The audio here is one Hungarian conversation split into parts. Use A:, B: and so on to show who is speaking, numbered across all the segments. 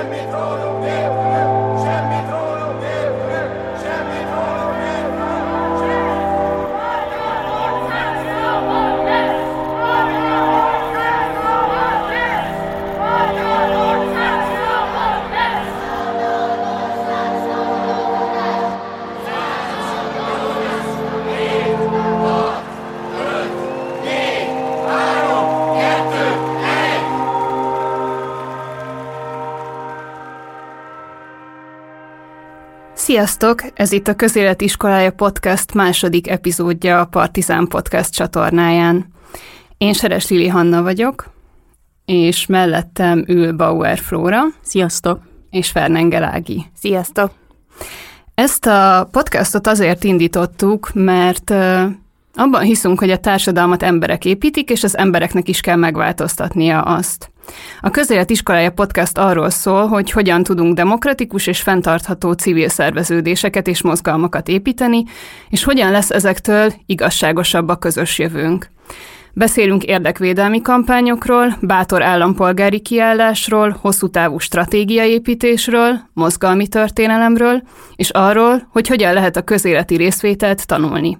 A: Semmit rólunk nélkülünk,
B: Sziasztok! Ez itt a Közéletiskolája Podcast második epizódja a Partizán Podcast csatornáján. Én Seres Lili Hanna vagyok, és mellettem ül Bauer Flóra.
C: Sziasztok!
B: És Fernengel Ági.
D: Sziasztok!
B: Ezt a podcastot azért indítottuk, mert abban hiszünk, hogy a társadalmat emberek építik, és az embereknek is kell megváltoztatnia azt. A Közélet Iskolája Podcast arról szól, hogy hogyan tudunk demokratikus és fenntartható civil szerveződéseket és mozgalmakat építeni, és hogyan lesz ezektől igazságosabb a közös jövőnk. Beszélünk érdekvédelmi kampányokról, bátor állampolgári kiállásról, hosszú távú stratégiaépítésről, mozgalmi történelemről, és arról, hogy hogyan lehet a közéleti részvételt tanulni.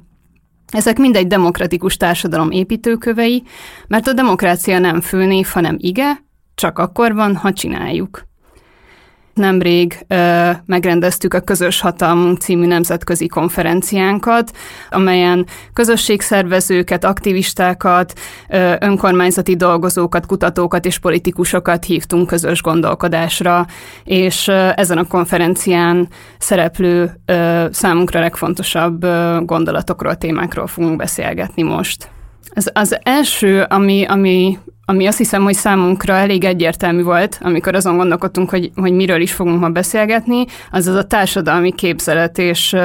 B: Ezek mindegy demokratikus társadalom építőkövei, mert a demokrácia nem főnév, hanem ige, csak akkor van, ha csináljuk. Nemrég ö, megrendeztük a Közös Hatalmunk című nemzetközi konferenciánkat, amelyen közösségszervezőket, aktivistákat, ö, önkormányzati dolgozókat, kutatókat és politikusokat hívtunk közös gondolkodásra, és ö, ezen a konferencián szereplő ö, számunkra legfontosabb ö, gondolatokról, témákról fogunk beszélgetni most. Az, az első, ami, ami ami azt hiszem, hogy számunkra elég egyértelmű volt, amikor azon gondolkodtunk, hogy, hogy miről is fogunk ma beszélgetni, az az a társadalmi képzelet és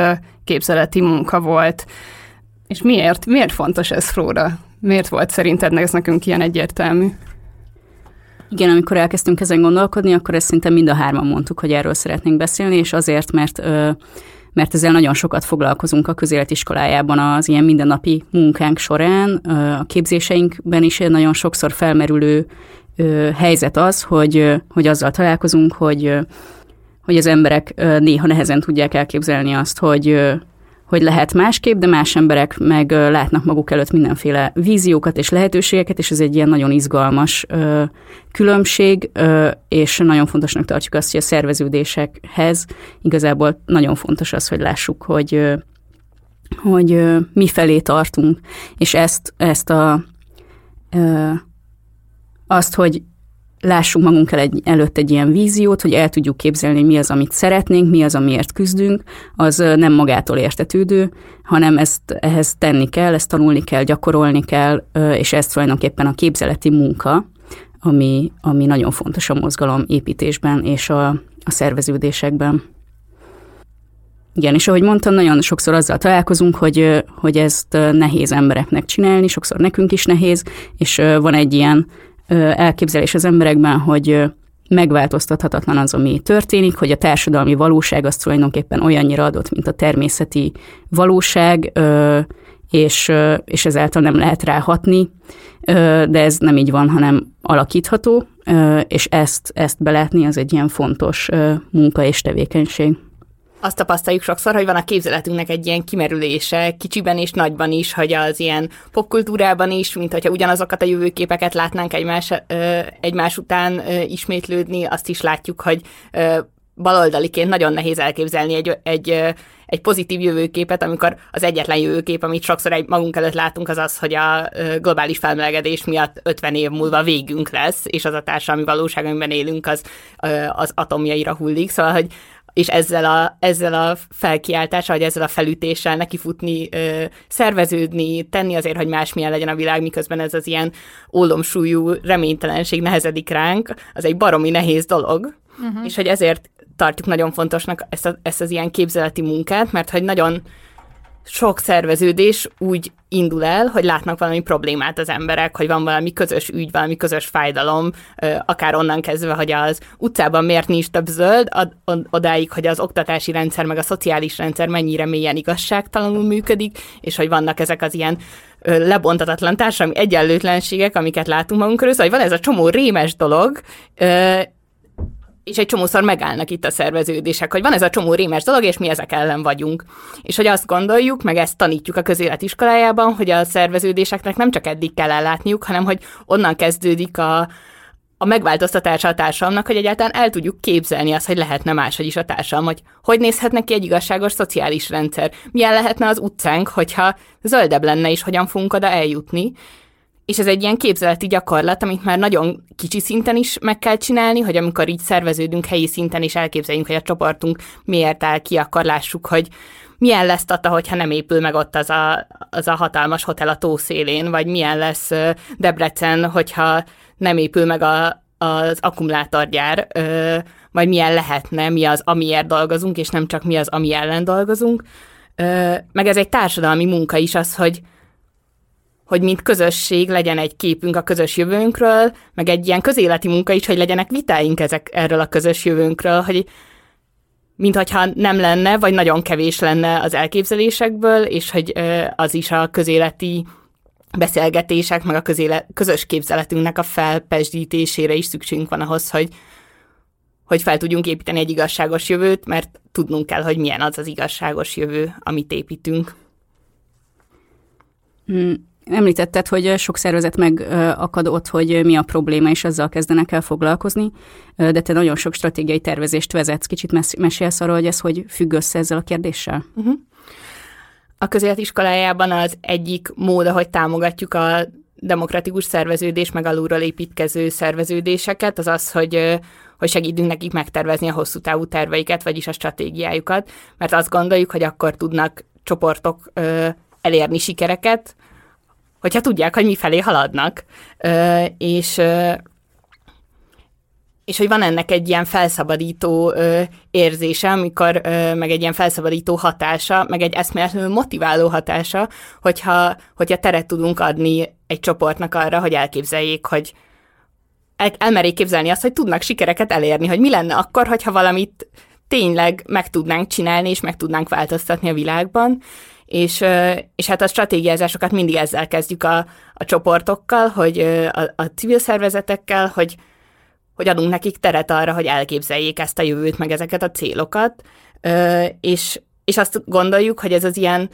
B: képzeleti munka volt. És miért? Miért fontos ez, Flóra? Miért volt szerinted ez nekünk ilyen egyértelmű?
C: Igen, amikor elkezdtünk ezen gondolkodni, akkor ezt szinte mind a hárman mondtuk, hogy erről szeretnénk beszélni, és azért, mert ö, mert ezzel nagyon sokat foglalkozunk a közéletiskolájában az ilyen mindennapi munkánk során. A képzéseinkben is nagyon sokszor felmerülő helyzet az, hogy, hogy azzal találkozunk, hogy, hogy az emberek néha nehezen tudják elképzelni azt, hogy, hogy lehet másképp, de más emberek meg látnak maguk előtt mindenféle víziókat és lehetőségeket, és ez egy ilyen nagyon izgalmas ö, különbség, ö, és nagyon fontosnak tartjuk azt, hogy a szerveződésekhez igazából nagyon fontos az, hogy lássuk, hogy ö, hogy ö, mi felé tartunk, és ezt, ezt a ö, azt, hogy lássunk magunk el egy, előtt egy ilyen víziót, hogy el tudjuk képzelni, mi az, amit szeretnénk, mi az, amiért küzdünk, az nem magától értetődő, hanem ezt ehhez tenni kell, ezt tanulni kell, gyakorolni kell, és ez tulajdonképpen a képzeleti munka, ami, ami nagyon fontos a mozgalom építésben és a, a szerveződésekben. Igen, és ahogy mondtam, nagyon sokszor azzal találkozunk, hogy, hogy ezt nehéz embereknek csinálni, sokszor nekünk is nehéz, és van egy ilyen elképzelés az emberekben, hogy megváltoztathatatlan az, ami történik, hogy a társadalmi valóság az tulajdonképpen olyannyira adott, mint a természeti valóság, és, és ezáltal nem lehet ráhatni, de ez nem így van, hanem alakítható, és ezt, ezt belátni az egy ilyen fontos munka és tevékenység
D: azt tapasztaljuk sokszor, hogy van a képzeletünknek egy ilyen kimerülése, kicsiben és nagyban is, hogy az ilyen popkultúrában is, mint hogyha ugyanazokat a jövőképeket látnánk egymás, ö, egymás után ismétlődni, azt is látjuk, hogy ö, baloldaliként nagyon nehéz elképzelni egy, egy, egy pozitív jövőképet, amikor az egyetlen jövőkép, amit sokszor egy magunk előtt látunk, az az, hogy a globális felmelegedés miatt 50 év múlva végünk lesz, és az a társadalmi valóság, amiben élünk, az, az atomjaira hullik. Szóval, hogy és ezzel a, ezzel a felkiáltással, vagy ezzel a felütéssel nekifutni, ö, szerveződni, tenni azért, hogy másmilyen legyen a világ, miközben ez az ilyen ólomsúlyú reménytelenség nehezedik ránk, az egy baromi nehéz dolog, uh-huh. és hogy ezért tartjuk nagyon fontosnak ezt, a, ezt az ilyen képzeleti munkát, mert hogy nagyon sok szerveződés úgy indul el, hogy látnak valami problémát az emberek, hogy van valami közös ügy, valami közös fájdalom, akár onnan kezdve, hogy az utcában miért nincs több zöld, odáig, hogy az oktatási rendszer meg a szociális rendszer mennyire mélyen igazságtalanul működik, és hogy vannak ezek az ilyen lebontatatlan társadalmi egyenlőtlenségek, amiket látunk magunk körül, szóval van ez a csomó rémes dolog, és egy csomószor megállnak itt a szerveződések, hogy van ez a csomó rémes dolog, és mi ezek ellen vagyunk. És hogy azt gondoljuk, meg ezt tanítjuk a közéletiskolájában, hogy a szerveződéseknek nem csak eddig kell ellátniuk, hanem hogy onnan kezdődik a, a megváltoztatása a társadalomnak, hogy egyáltalán el tudjuk képzelni azt, hogy lehetne máshogy is a társadalom, hogy hogy nézhet neki egy igazságos szociális rendszer, milyen lehetne az utcánk, hogyha zöldebb lenne, és hogyan fogunk oda eljutni. És ez egy ilyen képzeleti gyakorlat, amit már nagyon kicsi szinten is meg kell csinálni, hogy amikor így szerveződünk helyi szinten, és elképzeljünk, hogy a csoportunk miért áll ki, akkor lássuk, hogy milyen lesz Tata, hogyha nem épül meg ott az a, az a hatalmas hotel a tó szélén, vagy milyen lesz Debrecen, hogyha nem épül meg a, az akkumulátorgyár, vagy milyen lehetne, mi az, amiért dolgozunk, és nem csak mi az, ami ellen dolgozunk. Meg ez egy társadalmi munka is az, hogy, hogy mint közösség legyen egy képünk a közös jövőnkről, meg egy ilyen közéleti munka is, hogy legyenek vitáink ezek erről a közös jövőnkről, hogy mintha nem lenne, vagy nagyon kevés lenne az elképzelésekből, és hogy az is a közéleti beszélgetések, meg a közéle, közös képzeletünknek a felpesdítésére is szükségünk van ahhoz, hogy, hogy fel tudjunk építeni egy igazságos jövőt, mert tudnunk kell, hogy milyen az az igazságos jövő, amit építünk.
C: Hmm. Említetted, hogy sok szervezet megakadott, hogy mi a probléma, és azzal kezdenek el foglalkozni, de te nagyon sok stratégiai tervezést vezetsz. Kicsit mesélsz arról, hogy ez hogy függ össze ezzel a kérdéssel? Uh-huh.
D: A közéletiskolájában az egyik mód, hogy támogatjuk a demokratikus szerveződés, meg alulról építkező szerveződéseket, az az, hogy hogy segítünk nekik megtervezni a hosszú távú terveiket, vagyis a stratégiájukat, mert azt gondoljuk, hogy akkor tudnak csoportok elérni sikereket, hogyha tudják, hogy mi felé haladnak. Ö, és ö, és hogy van ennek egy ilyen felszabadító ö, érzése, amikor, ö, meg egy ilyen felszabadító hatása, meg egy eszméletlenül motiváló hatása, hogyha, hogyha teret tudunk adni egy csoportnak arra, hogy elképzeljék, hogy el, elmerik képzelni azt, hogy tudnak sikereket elérni, hogy mi lenne akkor, hogyha valamit tényleg meg tudnánk csinálni, és meg tudnánk változtatni a világban, és, és hát a stratégiázásokat mindig ezzel kezdjük a, a csoportokkal, hogy a, a civil szervezetekkel, hogy, hogy adunk nekik teret arra, hogy elképzeljék ezt a jövőt, meg ezeket a célokat, és, és azt gondoljuk, hogy ez az ilyen,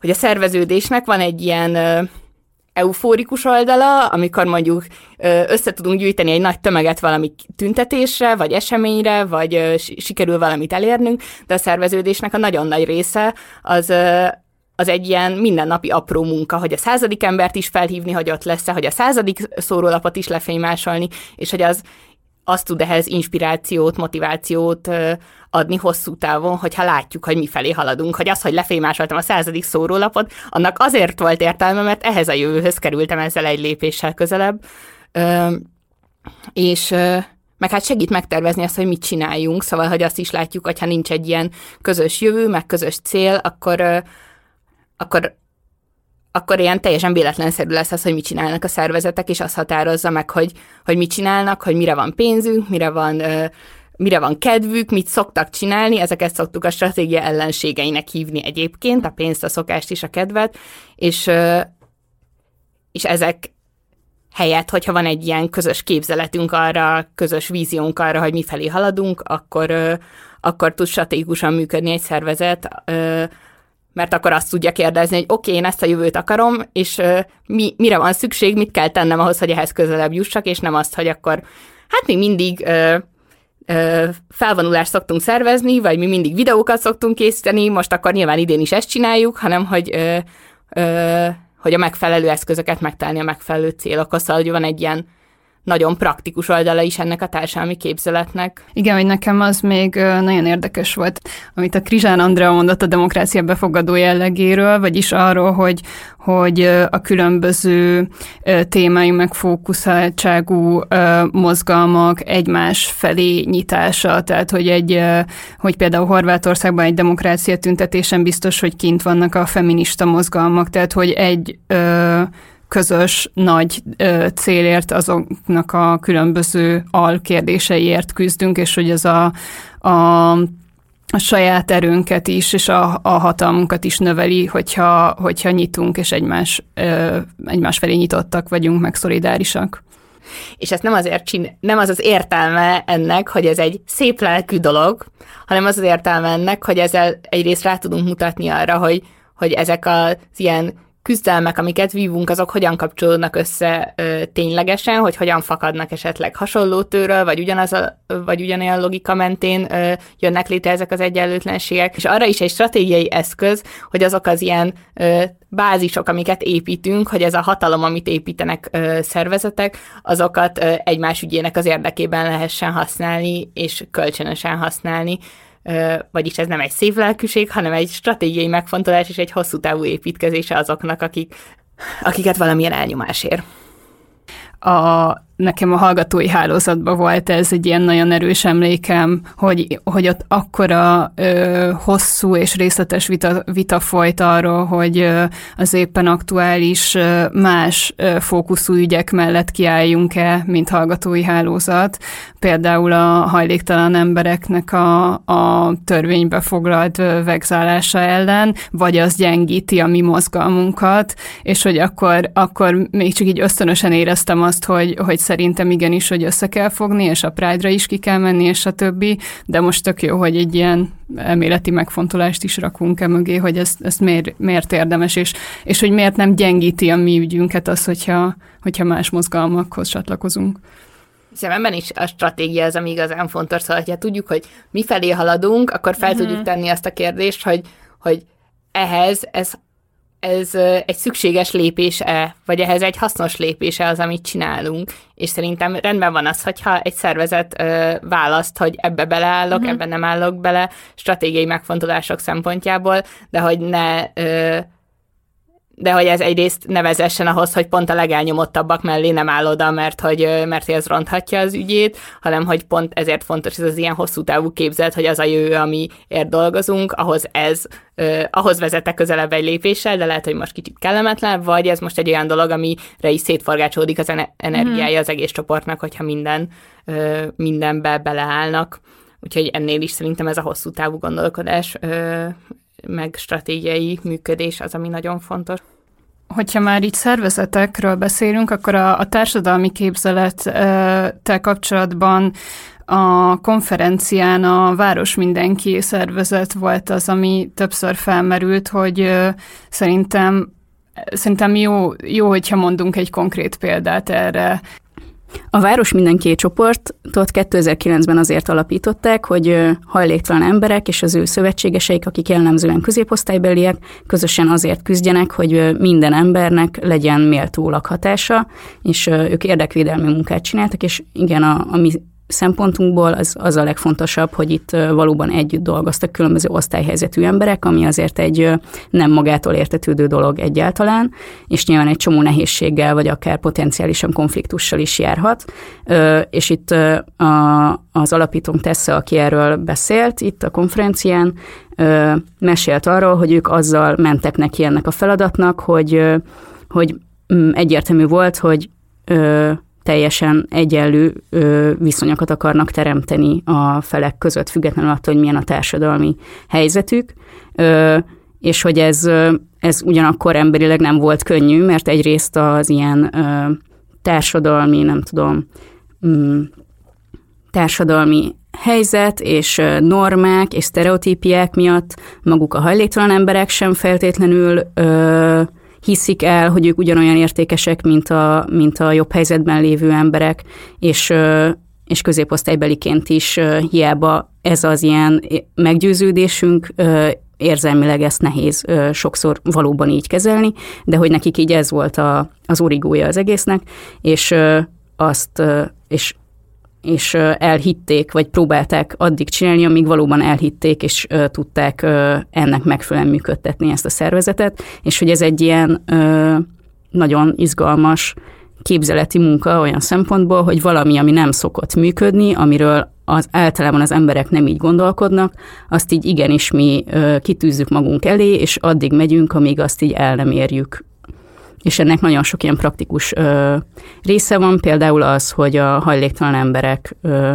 D: hogy a szerveződésnek van egy ilyen eufórikus oldala, amikor mondjuk össze tudunk gyűjteni egy nagy tömeget valami tüntetésre, vagy eseményre, vagy sikerül valamit elérnünk, de a szerveződésnek a nagyon nagy része az az egy ilyen mindennapi apró munka, hogy a századik embert is felhívni, hogy ott lesz hogy a századik szórólapot is lefénymásolni, és hogy az azt tud ehhez inspirációt, motivációt adni hosszú távon, hogyha látjuk, hogy mi felé haladunk. Hogy az, hogy lefémásoltam a századik szórólapot, annak azért volt értelme, mert ehhez a jövőhöz kerültem ezzel egy lépéssel közelebb. és meg hát segít megtervezni azt, hogy mit csináljunk, szóval, hogy azt is látjuk, hogyha nincs egy ilyen közös jövő, meg közös cél, akkor, akkor akkor ilyen teljesen véletlenszerű lesz az, hogy mit csinálnak a szervezetek, és azt határozza meg, hogy, hogy mit csinálnak, hogy mire van pénzünk, mire van, mire van kedvük, mit szoktak csinálni, ezeket szoktuk a stratégia ellenségeinek hívni egyébként, a pénzt, a szokást is, a kedvet, és, és ezek helyett, hogyha van egy ilyen közös képzeletünk arra, közös víziónk arra, hogy mi felé haladunk, akkor, akkor tud stratégikusan működni egy szervezet, mert akkor azt tudja kérdezni, hogy oké, okay, én ezt a jövőt akarom, és mi, mire van szükség, mit kell tennem ahhoz, hogy ehhez közelebb jussak, és nem azt, hogy akkor hát mi mindig uh, uh, felvonulást szoktunk szervezni, vagy mi mindig videókat szoktunk készíteni, most akkor nyilván idén is ezt csináljuk, hanem hogy uh, uh, hogy a megfelelő eszközöket megtalálni a megfelelő célokhoz, szóval hogy van egy ilyen nagyon praktikus oldala is ennek a társadalmi képzeletnek.
B: Igen, hogy nekem az még nagyon érdekes volt, amit a Krizsán Andrea mondott a demokrácia befogadó jellegéről, vagyis arról, hogy, hogy a különböző témái meg fókuszáltságú mozgalmak egymás felé nyitása, tehát hogy egy, hogy például Horvátországban egy demokrácia tüntetésen biztos, hogy kint vannak a feminista mozgalmak, tehát hogy egy közös nagy ö, célért, azoknak a különböző alkérdéseiért küzdünk, és hogy ez a, a a saját erőnket is, és a, a hatalmunkat is növeli, hogyha, hogyha nyitunk, és egymás, ö, egymás felé nyitottak vagyunk, meg szolidárisak.
D: És ezt nem azért csin- nem az az értelme ennek, hogy ez egy szép lelkű dolog, hanem az az értelme ennek, hogy ezzel egyrészt rá tudunk mutatni arra, hogy, hogy ezek az ilyen küzdelmek, amiket vívunk, azok hogyan kapcsolódnak össze ö, ténylegesen, hogy hogyan fakadnak esetleg hasonló tőről, vagy, ugyanaz a, vagy ugyanolyan logika mentén ö, jönnek létre ezek az egyenlőtlenségek. És arra is egy stratégiai eszköz, hogy azok az ilyen ö, bázisok, amiket építünk, hogy ez a hatalom, amit építenek ö, szervezetek, azokat ö, egymás ügyének az érdekében lehessen használni, és kölcsönösen használni vagyis ez nem egy szép lelkűség, hanem egy stratégiai megfontolás és egy hosszú távú építkezése azoknak, akik, akiket valamilyen elnyomás ér.
B: A nekem a hallgatói hálózatban volt ez egy ilyen nagyon erős emlékem, hogy, hogy ott akkora ö, hosszú és részletes vita, vita folyt arról, hogy ö, az éppen aktuális ö, más ö, fókuszú ügyek mellett kiálljunk-e, mint hallgatói hálózat. Például a hajléktalan embereknek a, a törvénybe foglalt ö, vegzálása ellen, vagy az gyengíti a mi mozgalmunkat, és hogy akkor, akkor még csak így ösztönösen éreztem azt, hogy, hogy szerintem igenis, hogy össze kell fogni, és a Pride-ra is ki kell menni, és a többi, de most tök jó, hogy egy ilyen elméleti megfontolást is rakunk e mögé, hogy ezt, ezt miért, miért érdemes, és, és hogy miért nem gyengíti a mi ügyünket az, hogyha, hogyha más mozgalmakhoz csatlakozunk.
D: Szememben is a stratégia az, ami igazán fontos, szóval, ha tudjuk, hogy mi felé haladunk, akkor fel uh-huh. tudjuk tenni azt a kérdést, hogy, hogy ehhez ez ez egy szükséges lépés-e, vagy ehhez egy hasznos lépése az, amit csinálunk. És szerintem rendben van az, hogyha egy szervezet választ, hogy ebbe beleállok, uh-huh. ebbe nem állok bele, stratégiai megfontolások szempontjából, de hogy ne de hogy ez egyrészt ne vezessen ahhoz, hogy pont a legelnyomottabbak mellé nem áll oda, mert hogy, mert ez ronthatja az ügyét, hanem hogy pont ezért fontos ez az ilyen hosszú távú képzet, hogy az a jövő, amiért dolgozunk, ahhoz ez, eh, ahhoz vezette közelebb egy lépéssel, de lehet, hogy most kicsit kellemetlen, vagy ez most egy olyan dolog, amire is szétforgácsolódik az energiája az egész csoportnak, hogyha minden, eh, mindenbe beleállnak. Úgyhogy ennél is szerintem ez a hosszú távú gondolkodás meg stratégiai működés az, ami nagyon fontos.
B: Hogyha már így szervezetekről beszélünk, akkor a, a társadalmi képzelettel kapcsolatban a konferencián a Város Mindenki szervezet volt az, ami többször felmerült, hogy szerintem Szerintem jó, jó, hogyha mondunk egy konkrét példát erre.
C: A Város Mindenki csoportot 2009-ben azért alapították, hogy hajléktalan emberek és az ő szövetségeseik, akik jellemzően középosztálybeliek, közösen azért küzdjenek, hogy minden embernek legyen méltó lakhatása, és ők érdekvédelmi munkát csináltak, és igen, a, a mi szempontunkból az, az a legfontosabb, hogy itt valóban együtt dolgoztak különböző osztályhelyzetű emberek, ami azért egy nem magától értetődő dolog egyáltalán, és nyilván egy csomó nehézséggel, vagy akár potenciálisan konfliktussal is járhat. És itt az alapítónk Tessa, aki erről beszélt itt a konferencián, mesélt arról, hogy ők azzal mentek neki ennek a feladatnak, hogy, hogy mm, egyértelmű volt, hogy teljesen egyenlő viszonyokat akarnak teremteni a felek között, függetlenül attól, hogy milyen a társadalmi helyzetük, és hogy ez, ez ugyanakkor emberileg nem volt könnyű, mert egyrészt az ilyen társadalmi, nem tudom, mm, társadalmi helyzet és normák és sztereotípiák miatt maguk a hajléktalan emberek sem feltétlenül ö, hiszik el, hogy ők ugyanolyan értékesek, mint a, mint a jobb helyzetben lévő emberek, és, és középosztálybeliként is hiába ez az ilyen meggyőződésünk, érzelmileg ezt nehéz sokszor valóban így kezelni, de hogy nekik így ez volt a, az origója az egésznek, és azt, és és elhitték, vagy próbálták addig csinálni, amíg valóban elhitték, és tudták ennek megfelelően működtetni ezt a szervezetet, és hogy ez egy ilyen nagyon izgalmas képzeleti munka olyan szempontból, hogy valami, ami nem szokott működni, amiről az általában az emberek nem így gondolkodnak, azt így igenis mi kitűzzük magunk elé, és addig megyünk, amíg azt így el nem érjük és ennek nagyon sok ilyen praktikus ö, része van, például az, hogy a hajléktalan emberek ö,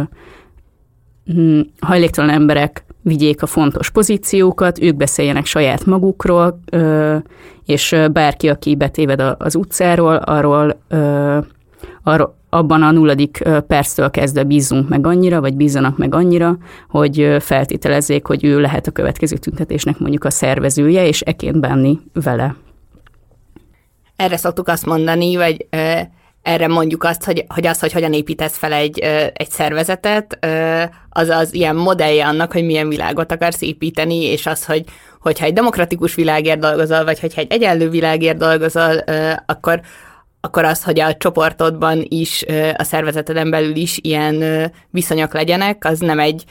C: hajléktalan emberek vigyék a fontos pozíciókat, ők beszéljenek saját magukról, ö, és bárki, aki betéved az utcáról, arról, ö, arról abban a nulladik perctől kezdve bízzunk meg annyira, vagy bízzanak meg annyira, hogy feltételezzék, hogy ő lehet a következő tüntetésnek mondjuk a szervezője, és eként bánni vele.
D: Erre szoktuk azt mondani, vagy erre mondjuk azt, hogy, hogy az, hogy hogyan építesz fel egy, egy szervezetet, az az ilyen modellje annak, hogy milyen világot akarsz építeni, és az, hogy hogyha egy demokratikus világért dolgozol, vagy hogyha egy egyenlő világért dolgozol, akkor, akkor az, hogy a csoportodban is, a szervezeteden belül is ilyen viszonyok legyenek, az nem egy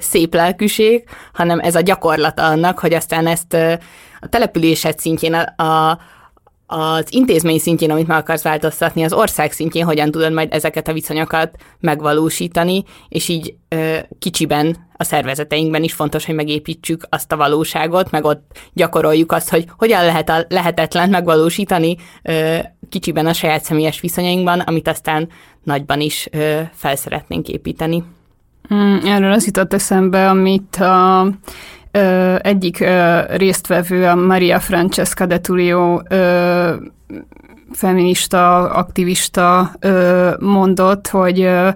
D: szép lelkűség, hanem ez a gyakorlata annak, hogy aztán ezt a településed szintjén, a, a az intézmény szintjén, amit meg akarsz változtatni, az ország szintjén hogyan tudod majd ezeket a viszonyokat megvalósítani, és így ö, kicsiben a szervezeteinkben is fontos, hogy megépítsük azt a valóságot, meg ott gyakoroljuk azt, hogy hogyan lehet a lehetetlen megvalósítani ö, kicsiben a saját személyes viszonyainkban, amit aztán nagyban is ö, fel szeretnénk építeni.
B: Mm, erről az jutott eszembe, amit a egyik résztvevő, a Maria Francesca de Tullio feminista, aktivista ö, mondott, hogy, ö,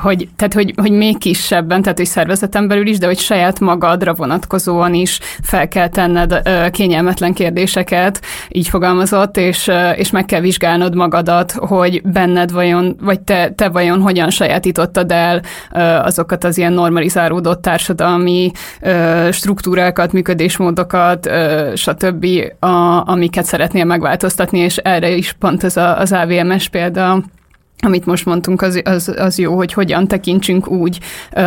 B: hogy, tehát, hogy, hogy még kisebben, tehát hogy szervezeten belül is, de hogy saját magadra vonatkozóan is fel kell tenned ö, kényelmetlen kérdéseket, így fogalmazott, és, ö, és meg kell vizsgálnod magadat, hogy benned vajon, vagy te, te vajon hogyan sajátítottad el ö, azokat az ilyen normalizálódott társadalmi ö, struktúrákat, működésmódokat, ö, stb., a, amiket szeretnél megváltoztatni, és erre is pont ez a, az AVMS példa, amit most mondtunk, az, az, az jó, hogy hogyan tekintsünk úgy ö,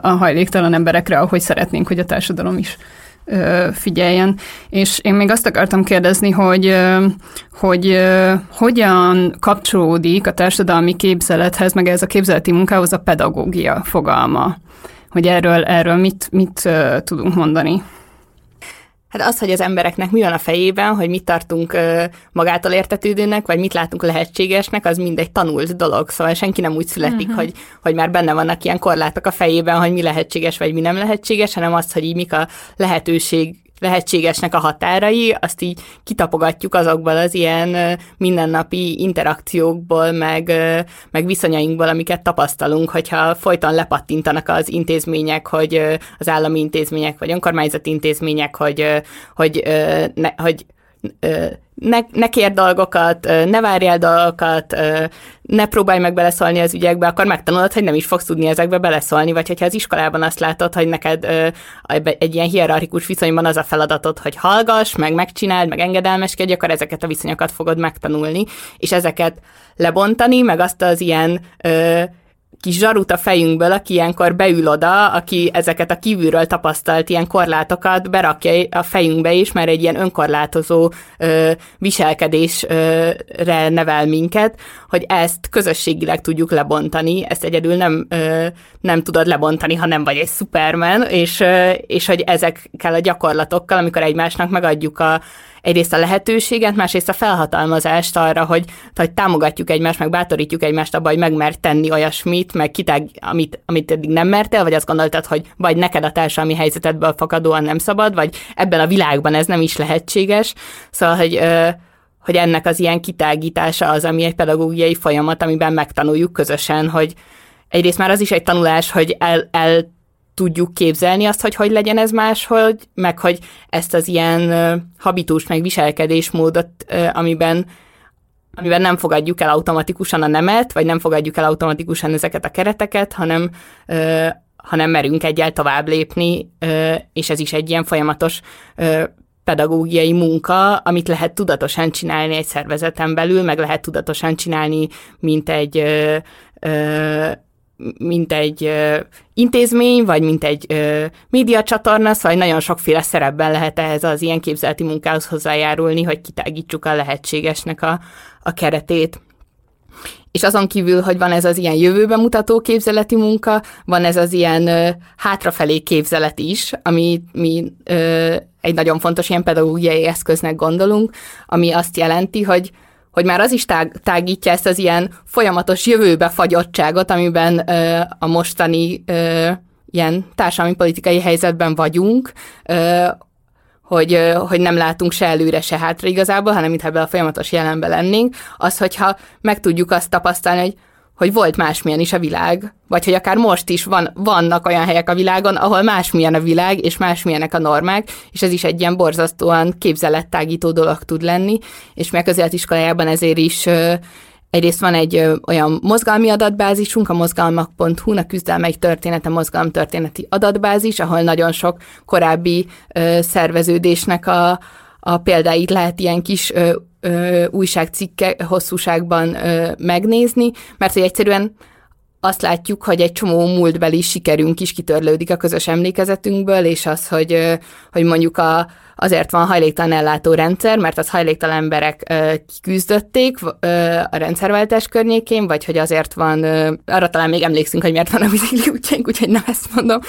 B: a hajléktalan emberekre, ahogy szeretnénk, hogy a társadalom is ö, figyeljen. És én még azt akartam kérdezni, hogy, ö, hogy ö, hogyan kapcsolódik a társadalmi képzelethez, meg ez a képzeleti munkához a pedagógia fogalma. Hogy erről, erről mit, mit ö, tudunk mondani?
D: Hát az, hogy az embereknek mi van a fejében, hogy mit tartunk magától értetődőnek, vagy mit látunk lehetségesnek, az mindegy tanult dolog. Szóval senki nem úgy születik, uh-huh. hogy, hogy már benne vannak ilyen korlátok a fejében, hogy mi lehetséges, vagy mi nem lehetséges, hanem az, hogy így mik a lehetőség lehetségesnek a határai, azt így kitapogatjuk azokból az ilyen mindennapi interakciókból, meg, meg viszonyainkból, amiket tapasztalunk, hogyha folyton lepattintanak az intézmények, hogy az állami intézmények, vagy önkormányzati intézmények, hogy, hogy, ne, hogy ne, ne kér dolgokat, ne várjál dolgokat, ne próbálj meg beleszólni az ügyekbe, akkor megtanulod, hogy nem is fogsz tudni ezekbe beleszólni, vagy hogyha az iskolában azt látod, hogy neked egy ilyen hierarchikus viszonyban az a feladatod, hogy hallgass, meg megcsináld, meg engedelmeskedj, akkor ezeket a viszonyokat fogod megtanulni, és ezeket lebontani, meg azt az ilyen kis zsarut a fejünkből, aki ilyenkor beül oda, aki ezeket a kívülről tapasztalt ilyen korlátokat berakja a fejünkbe is, mert egy ilyen önkorlátozó ö, viselkedésre nevel minket, hogy ezt közösségileg tudjuk lebontani, ezt egyedül nem, ö, nem tudod lebontani, ha nem vagy egy szupermen, és, ö, és hogy ezekkel a gyakorlatokkal, amikor egymásnak megadjuk a egyrészt a lehetőséget, másrészt a felhatalmazást arra, hogy, hogy támogatjuk egymást, meg bátorítjuk egymást abba, hogy megmer tenni olyasmit, meg kitág, amit, amit eddig nem mertél, vagy azt gondoltad, hogy vagy neked a társadalmi helyzetedből fakadóan nem szabad, vagy ebben a világban ez nem is lehetséges. Szóval, hogy hogy ennek az ilyen kitágítása az, ami egy pedagógiai folyamat, amiben megtanuljuk közösen, hogy egyrészt már az is egy tanulás, hogy el, el tudjuk képzelni azt, hogy hogy legyen ez máshogy, meg hogy ezt az ilyen habitus, meg viselkedésmódot, amiben amiben nem fogadjuk el automatikusan a nemet, vagy nem fogadjuk el automatikusan ezeket a kereteket, hanem, hanem merünk egyel tovább lépni, és ez is egy ilyen folyamatos pedagógiai munka, amit lehet tudatosan csinálni egy szervezeten belül, meg lehet tudatosan csinálni, mint egy mint egy ö, intézmény, vagy mint egy ö, médiacsatorna, szóval nagyon sokféle szerepben lehet ehhez az ilyen képzeleti munkához hozzájárulni, hogy kitágítsuk a lehetségesnek a, a keretét. És azon kívül, hogy van ez az ilyen jövőbe mutató képzeleti munka, van ez az ilyen ö, hátrafelé képzelet is, ami mi ö, egy nagyon fontos ilyen pedagógiai eszköznek gondolunk, ami azt jelenti, hogy hogy már az is tág, tágítja ezt az ilyen folyamatos jövőbe fagyottságot, amiben ö, a mostani ö, ilyen társadalmi politikai helyzetben vagyunk, ö, hogy, hogy nem látunk se előre, se hátra igazából, hanem mintha ebben a folyamatos jelenben lennénk, az, hogyha meg tudjuk azt tapasztalni, hogy hogy volt másmilyen is a világ, vagy hogy akár most is van, vannak olyan helyek a világon, ahol másmilyen a világ, és másmilyenek a normák, és ez is egy ilyen borzasztóan képzelettágító dolog tud lenni, és mi a közéletiskolájában ezért is Egyrészt van egy ö, olyan mozgalmi adatbázisunk, a mozgalmak.hu, a küzdelmek története mozgalomtörténeti adatbázis, ahol nagyon sok korábbi ö, szerveződésnek a, a példáit lehet ilyen kis ö, ö, újságcikke hosszúságban ö, megnézni, mert hogy egyszerűen azt látjuk, hogy egy csomó múltbeli sikerünk is kitörlődik a közös emlékezetünkből, és az, hogy, hogy mondjuk a, azért van hajléktalan ellátó rendszer, mert az hajléktalan emberek kiküzdötték a rendszerváltás környékén, vagy hogy azért van, arra talán még emlékszünk, hogy miért van a bicikli útjaink, úgyhogy nem ezt mondom,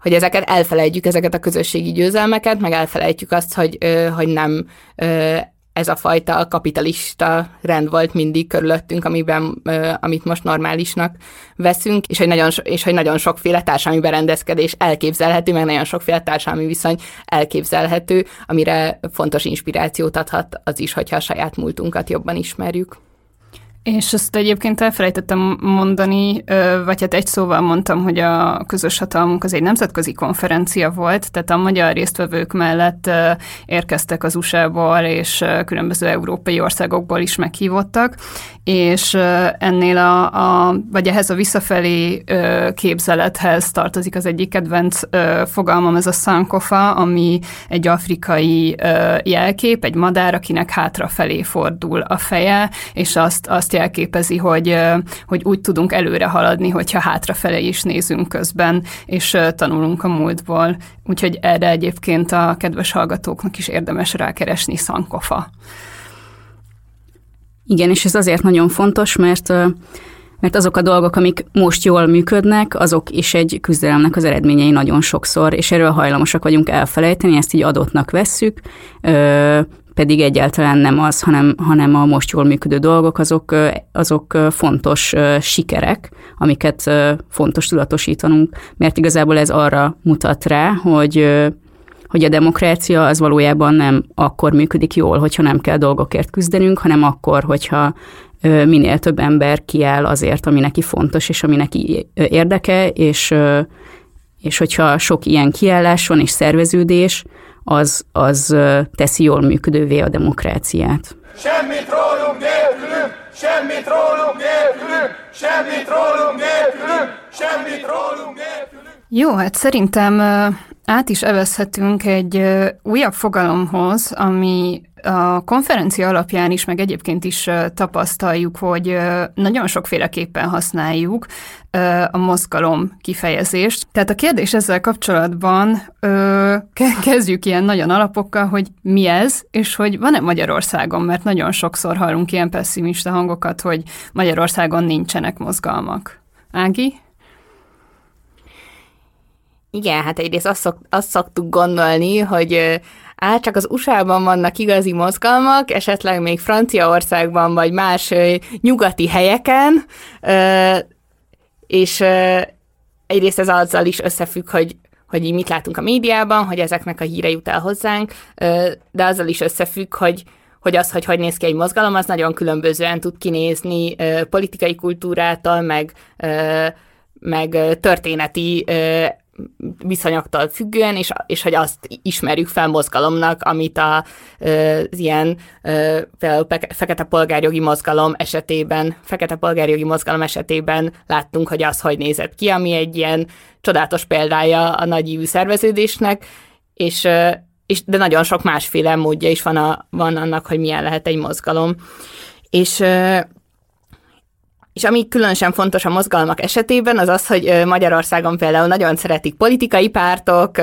D: hogy ezeket elfelejtjük, ezeket a közösségi győzelmeket, meg elfelejtjük azt, hogy, hogy nem ez a fajta kapitalista rend volt mindig körülöttünk, amiben, amit most normálisnak veszünk, és hogy nagyon, és hogy nagyon sokféle társadalmi berendezkedés elképzelhető, meg nagyon sokféle társadalmi viszony elképzelhető, amire fontos inspirációt adhat az is, hogyha a saját múltunkat jobban ismerjük.
B: És ezt egyébként elfelejtettem mondani, vagy hát egy szóval mondtam, hogy a közös hatalmunk az egy nemzetközi konferencia volt, tehát a magyar résztvevők mellett érkeztek az USA-ból és különböző európai országokból is meghívottak, és ennél a, a vagy ehhez a visszafelé képzelethez tartozik az egyik kedvenc fogalmam, ez a szankofa, ami egy afrikai jelkép, egy madár, akinek hátrafelé fordul a feje, és azt, azt jelképezi, hogy, hogy úgy tudunk előre haladni, hogyha hátrafele is nézünk közben, és tanulunk a múltból. Úgyhogy erre egyébként a kedves hallgatóknak is érdemes rákeresni szankofa.
C: Igen, és ez azért nagyon fontos, mert mert azok a dolgok, amik most jól működnek, azok is egy küzdelemnek az eredményei nagyon sokszor, és erről hajlamosak vagyunk elfelejteni, ezt így adottnak vesszük, pedig egyáltalán nem az, hanem, hanem a most jól működő dolgok, azok, azok fontos sikerek, amiket fontos tudatosítanunk, mert igazából ez arra mutat rá, hogy hogy a demokrácia az valójában nem akkor működik jól, hogyha nem kell dolgokért küzdenünk, hanem akkor, hogyha minél több ember kiáll azért, ami neki fontos, és ami neki érdeke, és, és hogyha sok ilyen kiállás van és szerveződés, az, az teszi jól működővé a demokráciát.
A: Semmit rólunk nélkülünk, semmit rólunk nélkülünk, semmit rólunk nélkülünk, semmit rólunk nélkülünk.
B: Jó, hát szerintem át is evezhetünk egy újabb fogalomhoz, ami a konferencia alapján is, meg egyébként is tapasztaljuk, hogy nagyon sokféleképpen használjuk a mozgalom kifejezést. Tehát a kérdés ezzel kapcsolatban kezdjük ilyen nagyon alapokkal, hogy mi ez, és hogy van-e Magyarországon, mert nagyon sokszor hallunk ilyen pessimista hangokat, hogy Magyarországon nincsenek mozgalmak. Ági?
D: Igen, hát egyrészt azt, szok, azt szoktuk gondolni, hogy á, csak az USA-ban vannak igazi mozgalmak, esetleg még Franciaországban, vagy más nyugati helyeken, és egyrészt ez azzal is összefügg, hogy hogy mit látunk a médiában, hogy ezeknek a híre jut el hozzánk, de azzal is összefügg, hogy hogy az, hogy hogy néz ki egy mozgalom, az nagyon különbözően tud kinézni politikai kultúrától, meg, meg történeti viszonyoktól függően, és, és hogy azt ismerjük fel mozgalomnak, amit a, az ilyen például fekete polgárjogi mozgalom esetében, fekete polgárjogi mozgalom esetében láttunk, hogy az hogy nézett ki, ami egy ilyen csodálatos példája a nagyívű szerveződésnek, és, és de nagyon sok másféle módja is van, a, van annak, hogy milyen lehet egy mozgalom. És és ami különösen fontos a mozgalmak esetében, az az, hogy Magyarországon például nagyon szeretik politikai pártok,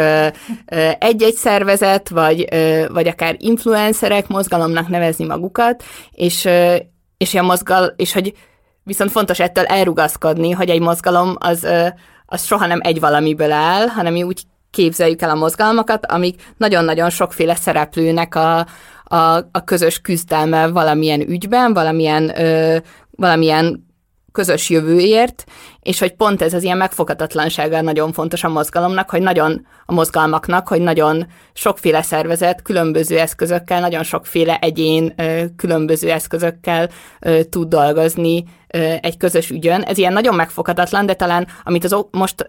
D: egy-egy szervezet, vagy, vagy akár influencerek mozgalomnak nevezni magukat, és, és, a mozgal, és hogy viszont fontos ettől elrugaszkodni, hogy egy mozgalom az, az soha nem egy valamiből áll, hanem úgy képzeljük el a mozgalmakat, amik nagyon-nagyon sokféle szereplőnek a, a, a közös küzdelme valamilyen ügyben, valamilyen, ö, valamilyen közös jövőért, és hogy pont ez az ilyen megfoghatatlansága nagyon fontos a mozgalomnak, hogy nagyon a mozgalmaknak, hogy nagyon sokféle szervezet különböző eszközökkel, nagyon sokféle egyén különböző eszközökkel tud dolgozni egy közös ügyön. Ez ilyen nagyon megfoghatatlan, de talán amit az most,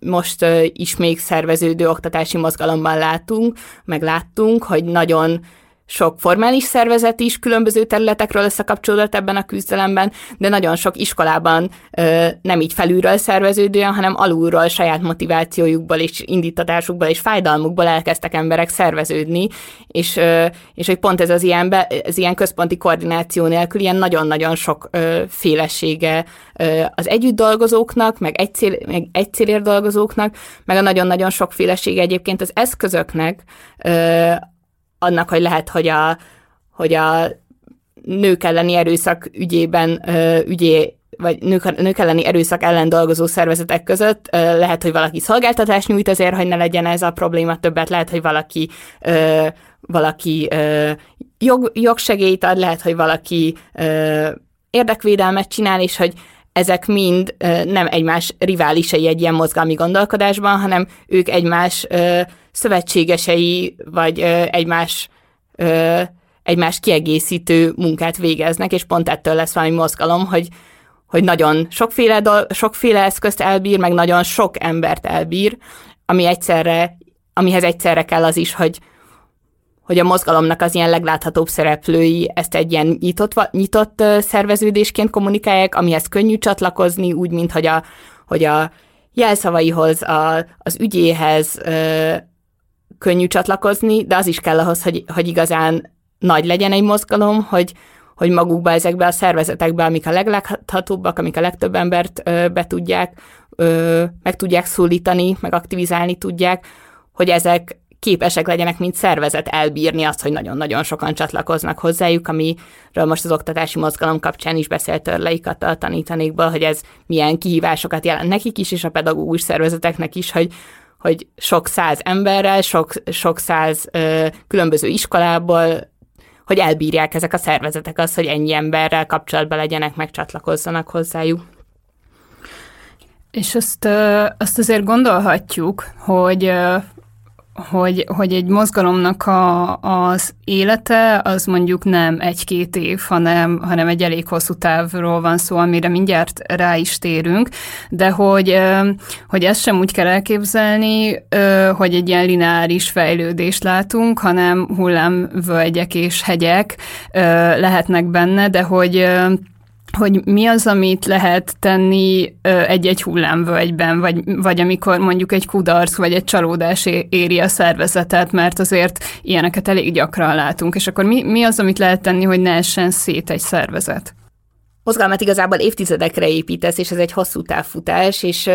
D: most is még szerveződő oktatási mozgalomban látunk, meg láttunk, hogy nagyon sok formális szervezet is különböző területekről összekapcsolódott ebben a küzdelemben, de nagyon sok iskolában ö, nem így felülről szerveződően, hanem alulról saját motivációjukból és indítatásukból és fájdalmukból elkezdtek emberek szerveződni, és, ö, és hogy pont ez az ilyen, be, ez ilyen központi koordináció nélkül ilyen nagyon-nagyon sok ö, félesége ö, az együtt dolgozóknak, meg egy, cél, meg egy célért dolgozóknak, meg a nagyon-nagyon sok félesége egyébként az eszközöknek, ö, annak, hogy lehet, hogy a, hogy a nők elleni erőszak ügyében ügyé vagy nők, nők elleni erőszak ellen dolgozó szervezetek között lehet, hogy valaki szolgáltatást nyújt azért, hogy ne legyen ez a probléma. Többet, lehet, hogy valaki valaki jog, jogsegélyt ad, lehet, hogy valaki érdekvédelmet csinál, és hogy ezek mind nem egymás riválisai egy ilyen mozgalmi gondolkodásban, hanem ők egymás szövetségesei, vagy egymás egymás kiegészítő munkát végeznek, és pont ettől lesz valami mozgalom, hogy, hogy nagyon sokféle, do, sokféle eszközt elbír, meg nagyon sok embert elbír, ami egyszerre, amihez egyszerre kell az is, hogy, hogy a mozgalomnak az ilyen legláthatóbb szereplői ezt egy ilyen nyitott, nyitott szerveződésként kommunikálják, amihez könnyű csatlakozni, úgy, mint hogy a, hogy a jelszavaihoz, a, az ügyéhez ö, könnyű csatlakozni, de az is kell ahhoz, hogy, hogy igazán nagy legyen egy mozgalom, hogy, hogy magukba ezekbe a szervezetekbe, amik a legláthatóbbak, amik a legtöbb embert ö, be tudják, ö, meg tudják szólítani, meg aktivizálni tudják, hogy ezek képesek legyenek, mint szervezet elbírni azt, hogy nagyon-nagyon sokan csatlakoznak hozzájuk, amiről most az oktatási mozgalom kapcsán is beszélt Törleik a tanítanékból, hogy ez milyen kihívásokat jelent nekik is, és a pedagógus szervezeteknek is, hogy hogy sok száz emberrel, sok, sok száz ö, különböző iskolából, hogy elbírják ezek a szervezetek azt, hogy ennyi emberrel kapcsolatban legyenek, megcsatlakozzanak hozzájuk.
B: És azt, azt azért gondolhatjuk, hogy hogy, hogy egy mozgalomnak a, az élete az mondjuk nem egy-két év, hanem, hanem egy elég hosszú távról van szó, amire mindjárt rá is térünk, de hogy, hogy ezt sem úgy kell elképzelni, hogy egy ilyen lineáris fejlődést látunk, hanem hullámvölgyek és hegyek lehetnek benne, de hogy hogy mi az, amit lehet tenni egy-egy hullámvölgyben, vagy, vagy amikor mondjuk egy kudarc vagy egy csalódás éri a szervezetet, mert azért ilyeneket elég gyakran látunk, és akkor mi, mi az, amit lehet tenni, hogy ne essen szét egy szervezet?
D: Mozgalmat igazából évtizedekre építesz, és ez egy hosszú távfutás, és,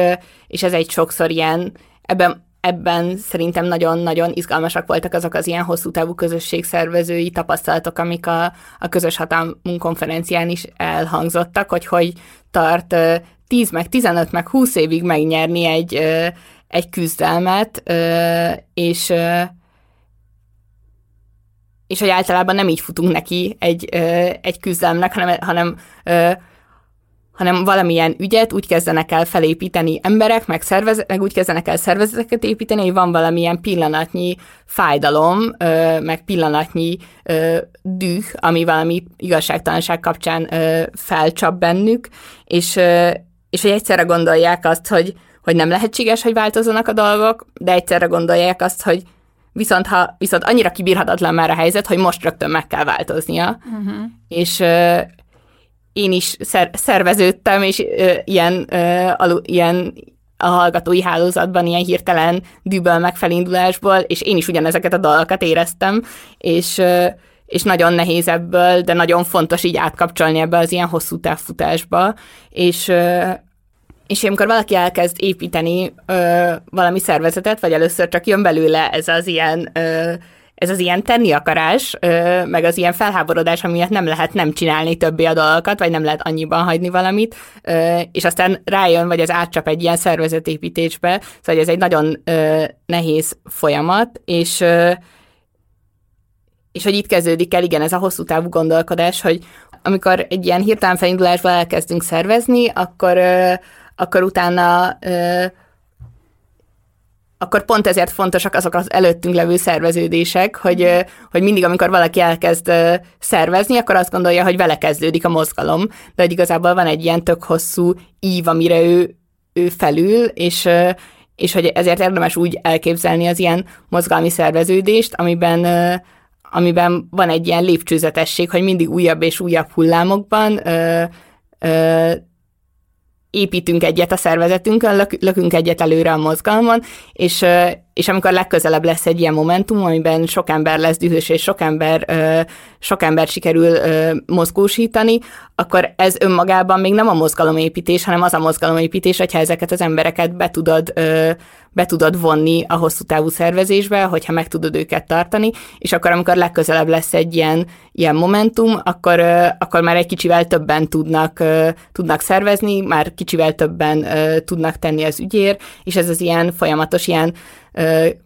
D: és ez egy sokszor ilyen, ebben ebben szerintem nagyon-nagyon izgalmasak voltak azok az ilyen hosszú távú közösségszervezői tapasztalatok, amik a, a közös hatalmunk konferencián is elhangzottak, hogy hogy tart 10 meg 15 meg 20 évig megnyerni egy, egy küzdelmet, és és hogy általában nem így futunk neki egy, egy küzdelmnek, hanem, hanem hanem valamilyen ügyet úgy kezdenek el felépíteni emberek, meg, szervez, meg úgy kezdenek el szervezeteket építeni, hogy van valamilyen pillanatnyi fájdalom, meg pillanatnyi düh, ami valami igazságtalanság kapcsán felcsap bennük, és, és hogy egyszerre gondolják azt, hogy, hogy nem lehetséges, hogy változzanak a dolgok, de egyszerre gondolják azt, hogy viszont, ha, viszont annyira kibírhatatlan már a helyzet, hogy most rögtön meg kell változnia. Uh-huh. És, én is szer- szerveződtem, és ö, ilyen, ö, alu, ilyen a hallgatói hálózatban ilyen hirtelen dűből megfelindulásból, és én is ugyanezeket a dalokat éreztem, és, ö, és nagyon nehéz ebből, de nagyon fontos így átkapcsolni ebbe az ilyen hosszú távfutásba, és ö, és amikor valaki elkezd építeni ö, valami szervezetet, vagy először csak jön belőle ez az ilyen ö, ez az ilyen tenni akarás, meg az ilyen felháborodás, amiatt nem lehet nem csinálni többé a dolgokat, vagy nem lehet annyiban hagyni valamit, és aztán rájön, vagy ez átcsap egy ilyen szervezetépítésbe, szóval ez egy nagyon nehéz folyamat, és és hogy itt kezdődik el, igen, ez a hosszú távú gondolkodás, hogy, amikor egy ilyen hirtelen felindulásban elkezdünk szervezni, akkor, akkor utána akkor pont ezért fontosak azok az előttünk levő szerveződések, hogy, hogy mindig, amikor valaki elkezd szervezni, akkor azt gondolja, hogy vele kezdődik a mozgalom, de hogy igazából van egy ilyen tök hosszú ív, amire ő, ő felül, és, és hogy ezért érdemes úgy elképzelni az ilyen mozgalmi szerveződést, amiben amiben van egy ilyen lépcsőzetesség, hogy mindig újabb és újabb hullámokban építünk egyet a szervezetünkön, lök, lökünk egyet előre a mozgalmon, és, és amikor legközelebb lesz egy ilyen momentum, amiben sok ember lesz dühös, és sok ember, sok ember sikerül mozgósítani, akkor ez önmagában még nem a mozgalomépítés, hanem az a mozgalomépítés, hogyha ezeket az embereket be tudod, be tudod vonni a hosszú távú szervezésbe, hogyha meg tudod őket tartani, és akkor amikor legközelebb lesz egy ilyen, ilyen momentum, akkor, akkor már egy kicsivel többen tudnak, tudnak szervezni, már kicsivel többen tudnak tenni az ügyér, és ez az ilyen folyamatos ilyen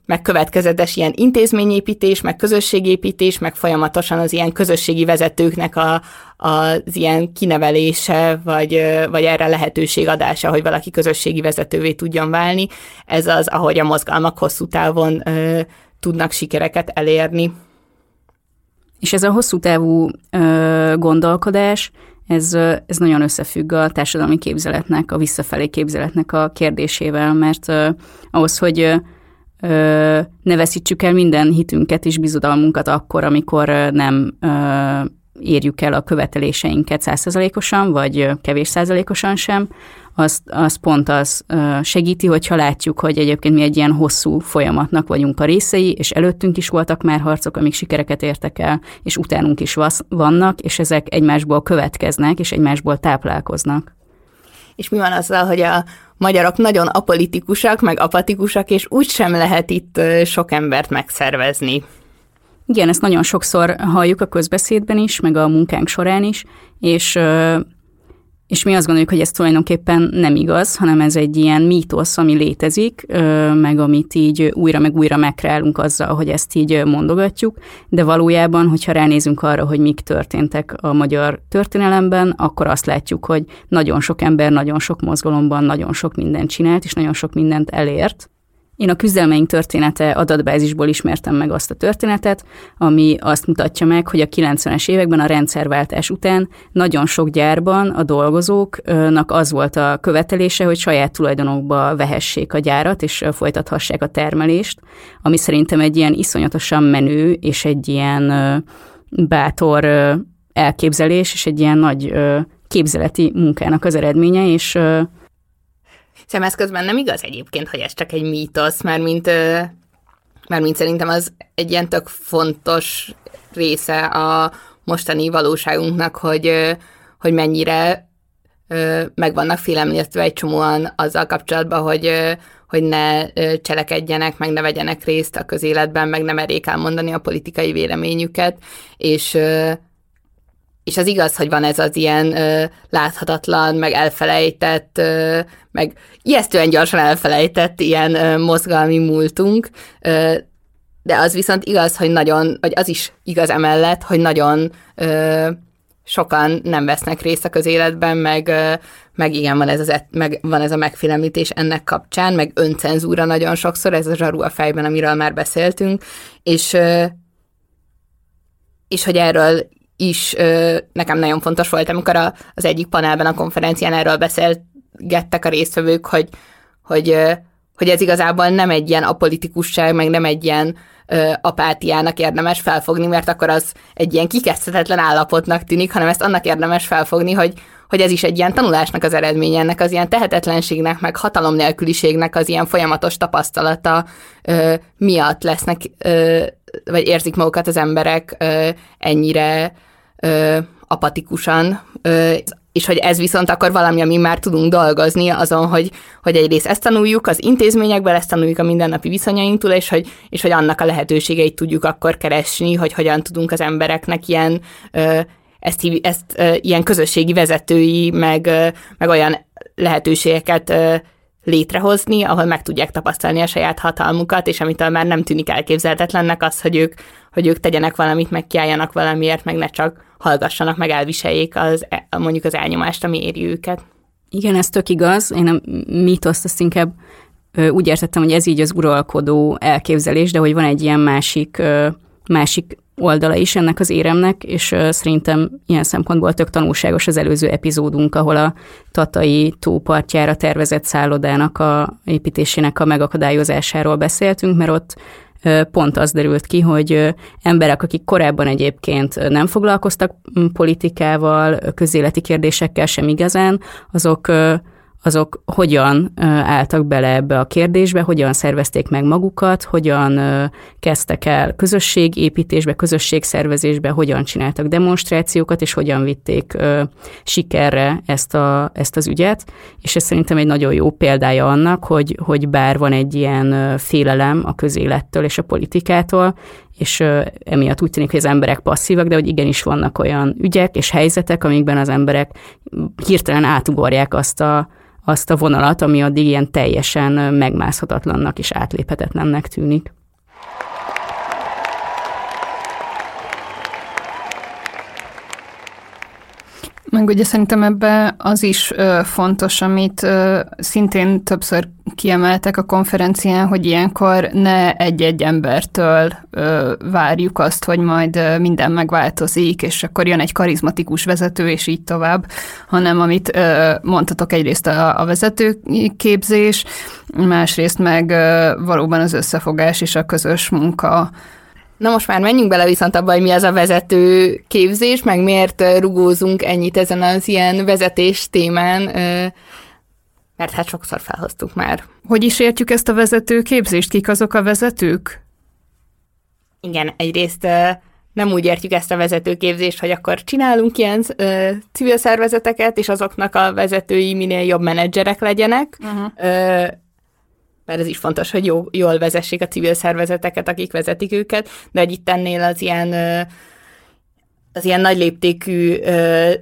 D: meg következetes ilyen intézményépítés, meg közösségépítés, meg folyamatosan az ilyen közösségi vezetőknek a, az ilyen kinevelése, vagy, vagy erre lehetőség adása, hogy valaki közösségi vezetővé tudjon válni. Ez az, ahogy a mozgalmak hosszú távon ö, tudnak sikereket elérni.
C: És ez a hosszú távú ö, gondolkodás, ez, ez nagyon összefügg a társadalmi képzeletnek, a visszafelé képzeletnek a kérdésével, mert ö, ahhoz, hogy ne veszítsük el minden hitünket és bizodalmunkat akkor, amikor nem érjük el a követeléseinket százszerzalékosan, vagy kevés százalékosan sem, az, az pont az segíti, hogyha látjuk, hogy egyébként mi egy ilyen hosszú folyamatnak vagyunk a részei, és előttünk is voltak már harcok, amik sikereket értek el, és utánunk is vannak, és ezek egymásból következnek, és egymásból táplálkoznak.
D: És mi van azzal, hogy a magyarok nagyon apolitikusak, meg apatikusak, és úgy sem lehet itt sok embert megszervezni.
C: Igen, ezt nagyon sokszor halljuk a közbeszédben is, meg a munkánk során is, és és mi azt gondoljuk, hogy ez tulajdonképpen nem igaz, hanem ez egy ilyen mítosz, ami létezik, meg amit így újra meg újra megkreálunk azzal, hogy ezt így mondogatjuk, de valójában, hogyha ránézünk arra, hogy mik történtek a magyar történelemben, akkor azt látjuk, hogy nagyon sok ember nagyon sok mozgalomban nagyon sok mindent csinált, és nagyon sok mindent elért, én a küzdelmeink története adatbázisból ismertem meg azt a történetet, ami azt mutatja meg, hogy a 90-es években a rendszerváltás után nagyon sok gyárban a dolgozóknak az volt a követelése, hogy saját tulajdonokba vehessék a gyárat, és folytathassák a termelést, ami szerintem egy ilyen iszonyatosan menő és egy ilyen bátor elképzelés, és egy ilyen nagy képzeleti munkának az eredménye, és
D: Szerintem ez közben nem igaz egyébként, hogy ez csak egy mítosz, mert mint, mert mint szerintem az egy ilyen tök fontos része a mostani valóságunknak, hogy, hogy mennyire meg vannak félemlítve egy csomóan azzal kapcsolatban, hogy, hogy ne cselekedjenek, meg ne vegyenek részt a közéletben, meg nem merék elmondani a politikai véleményüket, és és az igaz, hogy van ez az ilyen ö, láthatatlan, meg elfelejtett, ö, meg ijesztően gyorsan elfelejtett ilyen ö, mozgalmi múltunk, ö, de az viszont igaz, hogy nagyon, vagy az is igaz emellett, hogy nagyon ö, sokan nem vesznek részt a közéletben, meg, ö, meg igen, van ez, az, meg, van ez a megfélemlítés ennek kapcsán, meg öncenzúra nagyon sokszor, ez a zsaru a fejben, amiről már beszéltünk, és, ö, és hogy erről is ö, nekem nagyon fontos volt, amikor a, az egyik panelben a konferencián erről beszélgettek a résztvevők, hogy, hogy, ö, hogy ez igazából nem egy ilyen apolitikusság, meg nem egy ilyen ö, apátiának érdemes felfogni, mert akkor az egy ilyen kikezdhetetlen állapotnak tűnik, hanem ezt annak érdemes felfogni, hogy, hogy ez is egy ilyen tanulásnak az eredménye, ennek az ilyen tehetetlenségnek, meg hatalom nélküliségnek az ilyen folyamatos tapasztalata ö, miatt lesznek, ö, vagy érzik magukat az emberek ö, ennyire ö, apatikusan, ö, és hogy ez viszont akkor valami, ami már tudunk dolgozni azon, hogy, hogy egyrészt ezt tanuljuk az intézményekben, ezt tanuljuk a mindennapi viszonyainktól, és hogy, és hogy annak a lehetőségeit tudjuk akkor keresni, hogy hogyan tudunk az embereknek ilyen ö, ezt, ezt ö, ilyen közösségi vezetői, meg, ö, meg olyan lehetőségeket ö, létrehozni, ahol meg tudják tapasztalni a saját hatalmukat, és amitől már nem tűnik elképzelhetetlennek az, hogy ők, hogy ők tegyenek valamit, meg kiálljanak valamiért, meg ne csak hallgassanak, meg elviseljék az, e, mondjuk az elnyomást, ami éri őket.
C: Igen, ez tök igaz. Én a mítoszt azt inkább úgy értettem, hogy ez így az uralkodó elképzelés, de hogy van egy ilyen másik, másik oldala is ennek az éremnek, és szerintem ilyen szempontból tök tanulságos az előző epizódunk, ahol a Tatai tópartjára tervezett szállodának a építésének a megakadályozásáról beszéltünk, mert ott pont az derült ki, hogy emberek, akik korábban egyébként nem foglalkoztak politikával, közéleti kérdésekkel sem igazán, azok azok hogyan álltak bele ebbe a kérdésbe, hogyan szervezték meg magukat, hogyan kezdtek el közösségépítésbe, közösségszervezésbe, hogyan csináltak demonstrációkat, és hogyan vitték sikerre ezt, a, ezt az ügyet. És ez szerintem egy nagyon jó példája annak, hogy, hogy bár van egy ilyen félelem a közélettől és a politikától, és emiatt úgy tűnik, hogy az emberek passzívak, de hogy igenis vannak olyan ügyek és helyzetek, amikben az emberek hirtelen átugorják azt a, azt a vonalat, ami addig ilyen teljesen megmászhatatlannak és átléphetetlennek tűnik.
B: Meg ugye szerintem ebbe az is ö, fontos, amit ö, szintén többször kiemeltek a konferencián, hogy ilyenkor ne egy-egy embertől ö, várjuk azt, hogy majd ö, minden megváltozik, és akkor jön egy karizmatikus vezető, és így tovább, hanem amit ö, mondtatok egyrészt a, a vezetőképzés, másrészt meg ö, valóban az összefogás és a közös munka
D: Na most már menjünk bele viszont abba, hogy mi az a vezető képzés, meg miért rugózunk ennyit ezen az ilyen vezetés témán, mert hát sokszor felhoztuk már.
B: Hogy is értjük ezt a vezető képzést? Kik azok a vezetők?
D: Igen, egyrészt nem úgy értjük ezt a vezetőképzést, hogy akkor csinálunk ilyen ö, civil szervezeteket, és azoknak a vezetői minél jobb menedzserek legyenek, uh-huh. ö, mert ez is fontos, hogy jó, jól vezessék a civil szervezeteket, akik vezetik őket, de egy itt ennél az ilyen az ilyen nagy léptékű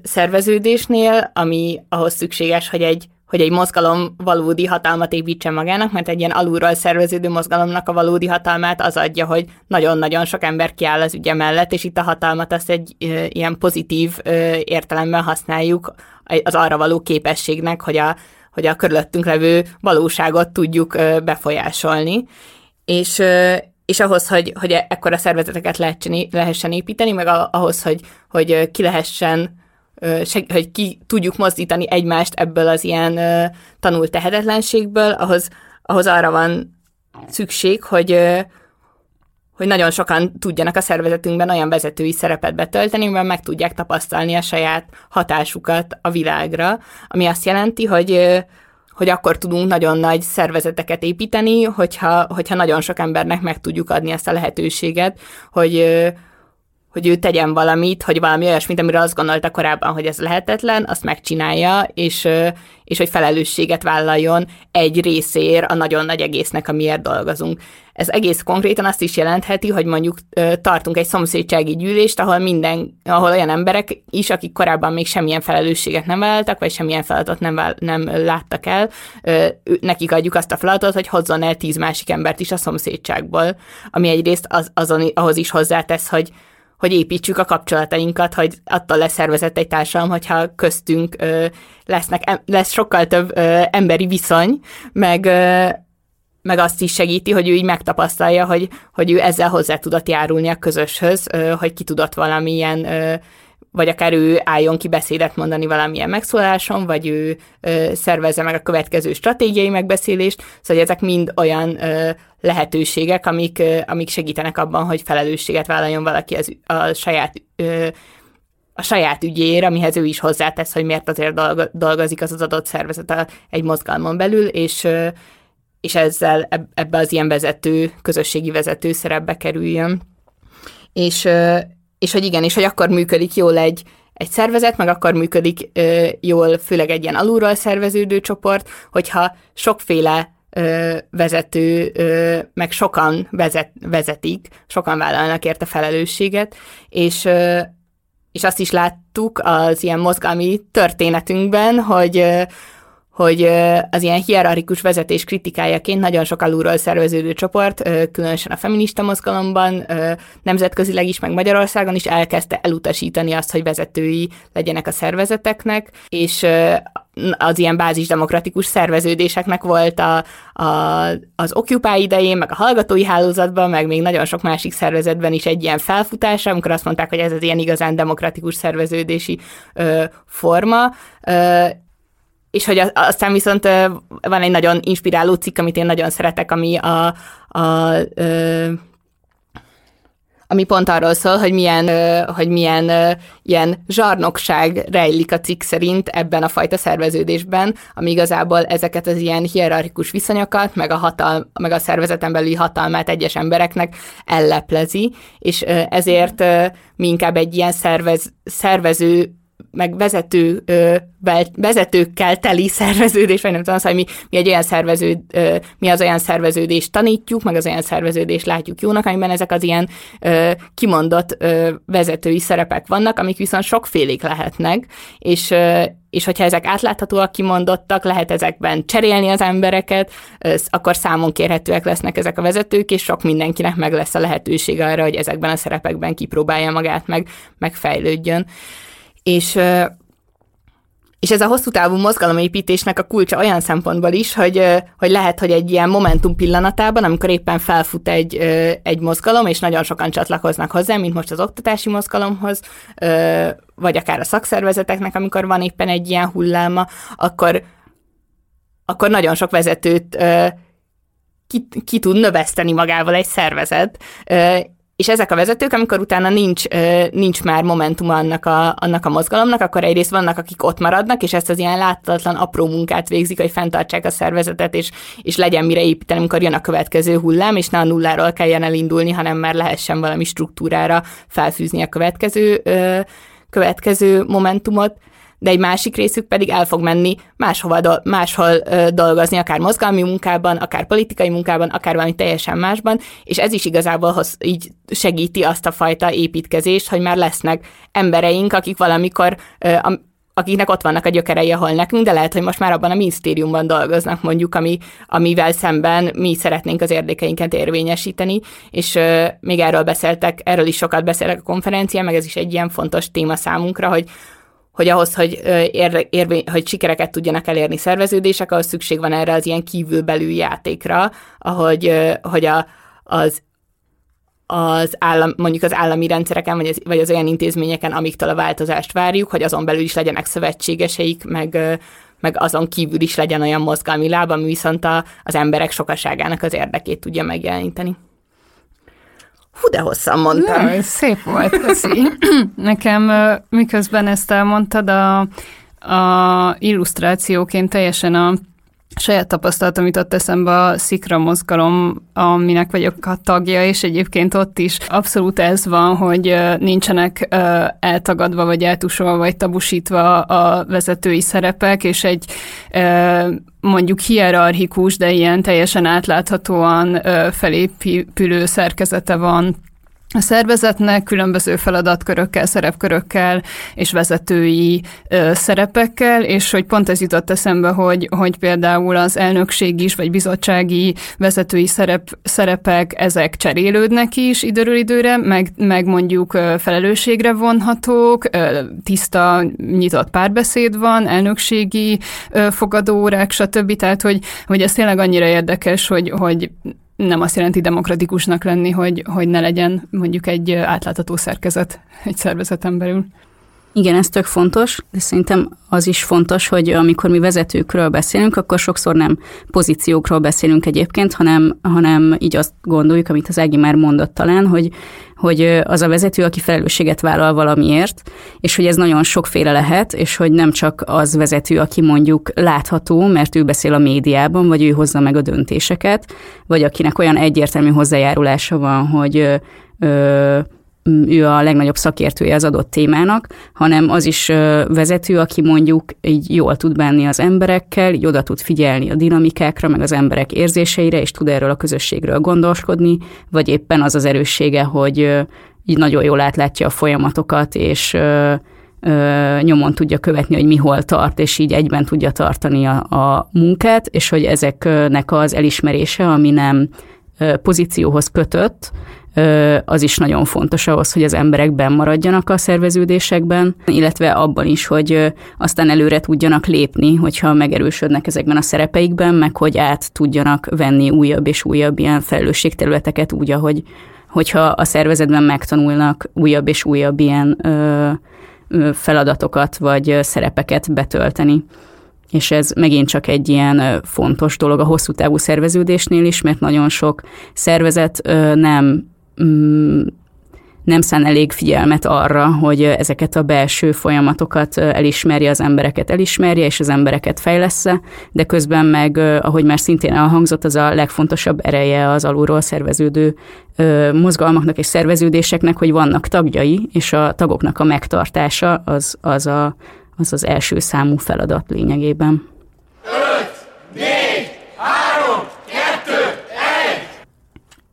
D: szerveződésnél, ami ahhoz szükséges, hogy egy hogy egy mozgalom valódi hatalmat építsen magának, mert egy ilyen alulról szerveződő mozgalomnak a valódi hatalmát az adja, hogy nagyon-nagyon sok ember kiáll az ügye mellett, és itt a hatalmat azt egy ilyen pozitív értelemben használjuk az arra való képességnek, hogy a, hogy a körülöttünk levő valóságot tudjuk befolyásolni. És, és ahhoz, hogy, hogy ekkora szervezeteket lehessen építeni, meg ahhoz, hogy, hogy ki lehessen hogy ki tudjuk mozdítani egymást ebből az ilyen tanult tehetetlenségből, ahhoz, ahhoz arra van szükség, hogy, hogy nagyon sokan tudjanak a szervezetünkben olyan vezetői szerepet betölteni, mert meg tudják tapasztalni a saját hatásukat a világra, ami azt jelenti, hogy hogy akkor tudunk nagyon nagy szervezeteket építeni, hogyha, hogyha nagyon sok embernek meg tudjuk adni ezt a lehetőséget, hogy, hogy ő tegyen valamit, hogy valami olyasmit, amire azt gondolta korábban, hogy ez lehetetlen, azt megcsinálja, és, és hogy felelősséget vállaljon egy részér a nagyon nagy egésznek, amiért dolgozunk. Ez egész konkrétan azt is jelentheti, hogy mondjuk tartunk egy szomszédsági gyűlést, ahol minden, ahol olyan emberek is, akik korábban még semmilyen felelősséget nem vállaltak, vagy semmilyen feladatot nem, nem láttak el, nekik adjuk azt a feladatot, hogy hozzon el tíz másik embert is a szomszédságból, ami egyrészt az, azon, ahhoz is hozzátesz, hogy hogy építsük a kapcsolatainkat, hogy attól lesz szervezett egy társadalom, hogyha köztünk ö, lesznek, lesz sokkal több ö, emberi viszony, meg, ö, meg azt is segíti, hogy ő így megtapasztalja, hogy, hogy ő ezzel hozzá tudott járulni a közöshöz, hogy ki tudott valamilyen vagy akár ő álljon ki beszédet mondani valamilyen megszóláson, vagy ő ö, szervezze meg a következő stratégiai megbeszélést, szóval ezek mind olyan lehetőségek, amik, amik segítenek abban, hogy felelősséget vállaljon valaki az, a saját a saját ügyéért, amihez ő is hozzátesz, hogy miért azért dolgozik az az adott szervezet egy mozgalmon belül, és, és ezzel ebbe az ilyen vezető, közösségi vezető szerepbe kerüljön. És, és hogy igen, és hogy akkor működik jól egy, egy szervezet, meg akkor működik jól, főleg egy ilyen alulról szerveződő csoport, hogyha sokféle vezető, meg sokan vezet, vezetik, sokan vállalnak érte felelősséget, és, és azt is láttuk az ilyen mozgalmi történetünkben, hogy, hogy az ilyen hierarchikus vezetés kritikájaként nagyon sok alulról szerveződő csoport, különösen a feminista mozgalomban, nemzetközileg is, meg Magyarországon is elkezdte elutasítani azt, hogy vezetői legyenek a szervezeteknek, és az ilyen bázisdemokratikus szerveződéseknek volt a, a, az Occupy idején, meg a hallgatói hálózatban, meg még nagyon sok másik szervezetben is egy ilyen felfutása, amikor azt mondták, hogy ez az ilyen igazán demokratikus szerveződési ö, forma, ö, és hogy aztán viszont van egy nagyon inspiráló cikk, amit én nagyon szeretek, ami a, a, a ami pont arról szól, hogy milyen, hogy milyen ilyen zsarnokság rejlik a cikk szerint ebben a fajta szerveződésben, ami igazából ezeket az ilyen hierarchikus viszonyokat, meg a, hatal, meg a szervezeten belüli hatalmát egyes embereknek elleplezi, és ezért mi inkább egy ilyen szervez, szervező meg vezető, vezetőkkel teli szerveződés, vagy nem tudom, hogy mi, mi egy olyan szervező, mi az olyan szerveződést tanítjuk, meg az olyan szerveződést látjuk jónak, amiben ezek az ilyen kimondott vezetői szerepek vannak, amik viszont sokfélék lehetnek, és, és hogyha ezek átláthatóak, kimondottak, lehet ezekben cserélni az embereket, akkor számon kérhetőek lesznek ezek a vezetők, és sok mindenkinek meg lesz a lehetőség arra, hogy ezekben a szerepekben kipróbálja magát, meg, megfejlődjön. És és ez a hosszú távú mozgalomépítésnek a kulcsa olyan szempontból is, hogy, hogy lehet, hogy egy ilyen momentum pillanatában, amikor éppen felfut egy, egy mozgalom, és nagyon sokan csatlakoznak hozzá, mint most az oktatási mozgalomhoz, vagy akár a szakszervezeteknek, amikor van éppen egy ilyen hulláma, akkor, akkor nagyon sok vezetőt ki, ki tud növeszteni magával egy szervezet, és ezek a vezetők, amikor utána nincs, nincs már momentum annak a, annak a mozgalomnak, akkor egyrészt vannak, akik ott maradnak, és ezt az ilyen láthatatlan apró munkát végzik, hogy fenntartsák a szervezetet, és, és legyen mire építeni, amikor jön a következő hullám, és ne a nulláról kelljen elindulni, hanem már lehessen valami struktúrára felfűzni a következő, következő momentumot de egy másik részük pedig el fog menni máshova, do- máshol ö, dolgozni, akár mozgalmi munkában, akár politikai munkában, akár valami teljesen másban, és ez is igazából hoz, így segíti azt a fajta építkezést, hogy már lesznek embereink, akik valamikor ö, akiknek ott vannak a gyökerei, ahol nekünk, de lehet, hogy most már abban a minisztériumban dolgoznak mondjuk, ami, amivel szemben mi szeretnénk az érdekeinket érvényesíteni, és ö, még erről beszéltek, erről is sokat beszélek a konferencián, meg ez is egy ilyen fontos téma számunkra, hogy hogy ahhoz, hogy, ér, ér, hogy sikereket tudjanak elérni szerveződések, ahhoz szükség van erre az ilyen kívülbelül játékra, ahogy hogy a, az az állam, mondjuk az állami rendszereken, vagy az, vagy az olyan intézményeken, amiktől a változást várjuk, hogy azon belül is legyenek szövetségeseik, meg, meg azon kívül is legyen olyan mozgalmi láb, ami viszont a, az emberek sokaságának az érdekét tudja megjeleníteni. Hú, de hosszan mondtam.
B: Na, szép volt, köszi. Nekem miközben ezt elmondtad, a, a illusztrációként teljesen a saját tapasztalatom jutott eszembe a Szikra mozgalom, aminek vagyok a tagja, és egyébként ott is abszolút ez van, hogy nincsenek eltagadva, vagy eltusolva, vagy tabusítva a vezetői szerepek, és egy mondjuk hierarchikus, de ilyen teljesen átláthatóan felépülő szerkezete van a szervezetnek különböző feladatkörökkel, szerepkörökkel és vezetői ö, szerepekkel, és hogy pont ez jutott eszembe, hogy, hogy például az elnökség is, vagy bizottsági vezetői szerep, szerepek, ezek cserélődnek is időről időre, meg, meg mondjuk ö, felelősségre vonhatók, ö, tiszta, nyitott párbeszéd van, elnökségi ö, fogadórák, stb. Tehát, hogy, hogy ez tényleg annyira érdekes, hogy, hogy nem azt jelenti demokratikusnak lenni, hogy, hogy ne legyen mondjuk egy átlátható szerkezet egy szervezeten belül.
C: Igen, ez tök fontos, de szerintem az is fontos, hogy amikor mi vezetőkről beszélünk, akkor sokszor nem pozíciókról beszélünk egyébként, hanem, hanem így azt gondoljuk, amit az Ági már mondott talán, hogy, hogy az a vezető, aki felelősséget vállal valamiért, és hogy ez nagyon sokféle lehet, és hogy nem csak az vezető, aki mondjuk látható, mert ő beszél a médiában, vagy ő hozza meg a döntéseket, vagy akinek olyan egyértelmű hozzájárulása van, hogy ö, ő a legnagyobb szakértője az adott témának, hanem az is vezető, aki mondjuk így jól tud bánni az emberekkel, így oda tud figyelni a dinamikákra, meg az emberek érzéseire, és tud erről a közösségről gondoskodni, vagy éppen az az erőssége, hogy így nagyon jól átlátja a folyamatokat, és nyomon tudja követni, hogy mi hol tart, és így egyben tudja tartani a, a munkát, és hogy ezeknek az elismerése, ami nem pozícióhoz kötött, az is nagyon fontos ahhoz, hogy az emberek benn maradjanak a szerveződésekben, illetve abban is, hogy aztán előre tudjanak lépni, hogyha megerősödnek ezekben a szerepeikben, meg hogy át tudjanak venni újabb és újabb ilyen felelősségterületeket úgy, ahogy hogyha a szervezetben megtanulnak újabb és újabb ilyen ö, feladatokat vagy szerepeket betölteni. És ez megint csak egy ilyen fontos dolog a hosszú távú szerveződésnél is, mert nagyon sok szervezet nem mm, nem szán elég figyelmet arra, hogy ezeket a belső folyamatokat elismerje, az embereket elismerje, és az embereket fejlesz de közben meg, ahogy már szintén elhangzott, az a legfontosabb ereje az alulról szerveződő mozgalmaknak és szerveződéseknek, hogy vannak tagjai, és a tagoknak a megtartása az az, a, az, az első számú feladat lényegében.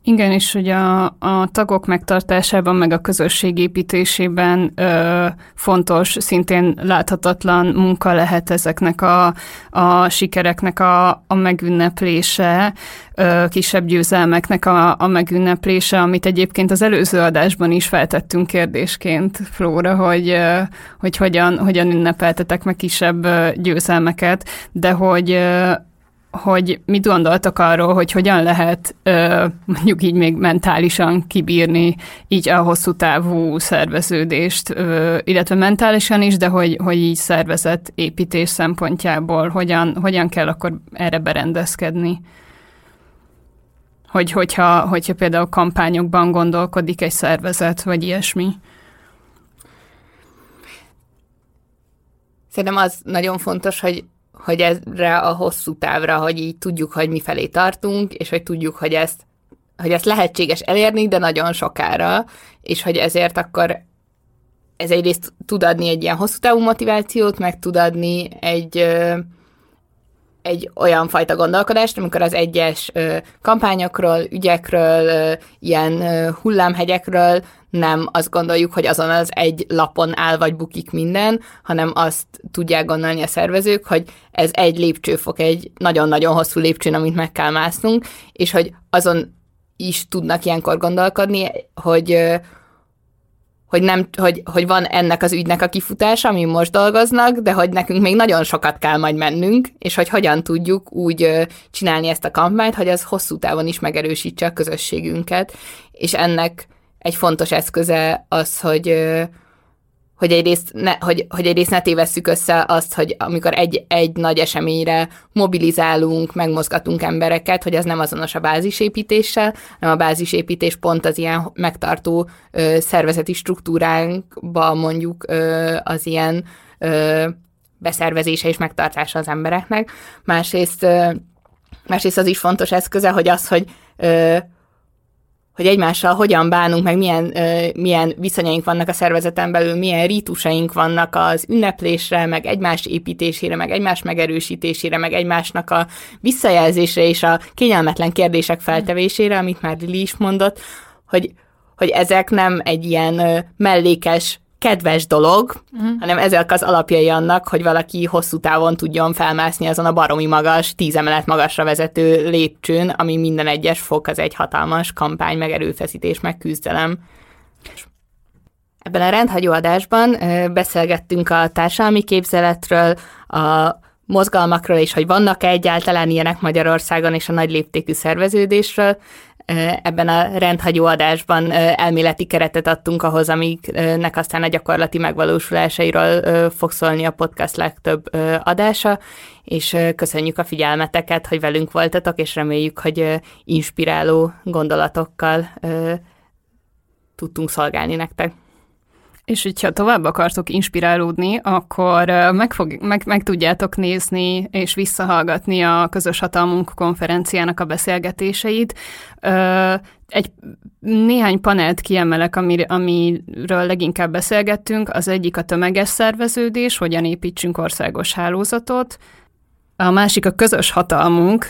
B: Igen, és hogy a, a tagok megtartásában, meg a közösség építésében ö, fontos, szintén láthatatlan munka lehet ezeknek a, a sikereknek a, a megünneplése, ö, kisebb győzelmeknek a, a megünneplése, amit egyébként az előző adásban is feltettünk kérdésként, Flóra, hogy, ö, hogy hogyan, hogyan ünnepeltetek meg kisebb győzelmeket, de hogy hogy mit gondoltak arról, hogy hogyan lehet ö, mondjuk így még mentálisan kibírni így a hosszú távú szerveződést, ö, illetve mentálisan is, de hogy, hogy így szervezett építés szempontjából hogyan, hogyan kell akkor erre berendezkedni. Hogy, hogyha, hogyha például kampányokban gondolkodik egy szervezet, vagy ilyesmi.
D: Szerintem az nagyon fontos, hogy hogy ezre a hosszú távra, hogy így tudjuk, hogy mi felé tartunk, és hogy tudjuk, hogy ezt, hogy ezt lehetséges elérni, de nagyon sokára, és hogy ezért akkor ez egyrészt tud adni egy ilyen hosszú távú motivációt, meg tud adni egy, egy olyan fajta gondolkodást, amikor az egyes kampányokról, ügyekről, ilyen hullámhegyekről nem azt gondoljuk, hogy azon az egy lapon áll vagy bukik minden, hanem azt tudják gondolni a szervezők, hogy ez egy lépcsőfok, egy nagyon-nagyon hosszú lépcsőn, amit meg kell másznunk, és hogy azon is tudnak ilyenkor gondolkodni, hogy, hogy, nem, hogy, hogy van ennek az ügynek a kifutása, ami most dolgoznak, de hogy nekünk még nagyon sokat kell majd mennünk, és hogy hogyan tudjuk úgy csinálni ezt a kampányt, hogy az hosszú távon is megerősítse a közösségünket, és ennek egy fontos eszköze az, hogy, hogy egyrészt ne, hogy, hogy egyrészt ne tévesszük össze azt, hogy amikor egy, egy nagy eseményre mobilizálunk, megmozgatunk embereket, hogy az nem azonos a bázisépítéssel, hanem a bázisépítés pont az ilyen megtartó ö, szervezeti struktúránkba mondjuk ö, az ilyen ö, beszervezése és megtartása az embereknek. Másrészt, ö, másrészt az is fontos eszköze, hogy az, hogy ö, hogy egymással hogyan bánunk, meg milyen, ö, milyen viszonyaink vannak a szervezeten belül, milyen rítusaink vannak az ünneplésre, meg egymás építésére, meg egymás megerősítésére, meg egymásnak a visszajelzésre és a kényelmetlen kérdések feltevésére, amit már Lili is mondott, hogy, hogy ezek nem egy ilyen mellékes kedves dolog, uh-huh. hanem ezek az alapjai annak, hogy valaki hosszú távon tudjon felmászni azon a baromi magas, tíz emelet magasra vezető lépcsőn, ami minden egyes fok az egy hatalmas kampány, meg erőfeszítés, meg küzdelem. Ebben a rendhagyó adásban beszélgettünk a társadalmi képzeletről, a mozgalmakról, és hogy vannak-e egyáltalán ilyenek Magyarországon, és a nagy léptékű szerveződésről, ebben a rendhagyó adásban elméleti keretet adtunk ahhoz, amiknek aztán a gyakorlati megvalósulásairól fog szólni a podcast legtöbb adása, és köszönjük a figyelmeteket, hogy velünk voltatok, és reméljük, hogy inspiráló gondolatokkal tudtunk szolgálni nektek.
B: És hogyha tovább akartok inspirálódni, akkor meg, fog, meg, meg tudjátok nézni és visszahallgatni a Közös Hatalmunk konferenciának a beszélgetéseit. Egy néhány panelt kiemelek, amir, amiről leginkább beszélgettünk. Az egyik a tömeges szerveződés, hogyan építsünk országos hálózatot. A másik a Közös Hatalmunk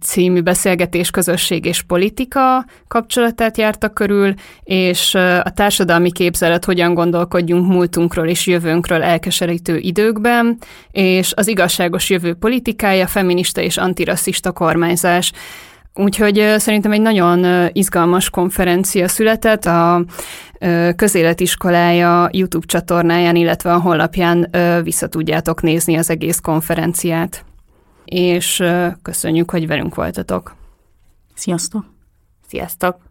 B: című beszélgetés közösség és politika kapcsolatát járta körül, és a társadalmi képzelet, hogyan gondolkodjunk múltunkról és jövőnkről elkeserítő időkben, és az igazságos jövő politikája, feminista és antirasszista kormányzás. Úgyhogy szerintem egy nagyon izgalmas konferencia született a közéletiskolája YouTube csatornáján, illetve a honlapján vissza tudjátok nézni az egész konferenciát. És köszönjük, hogy velünk voltatok.
C: Sziasztok!
D: Sziasztok!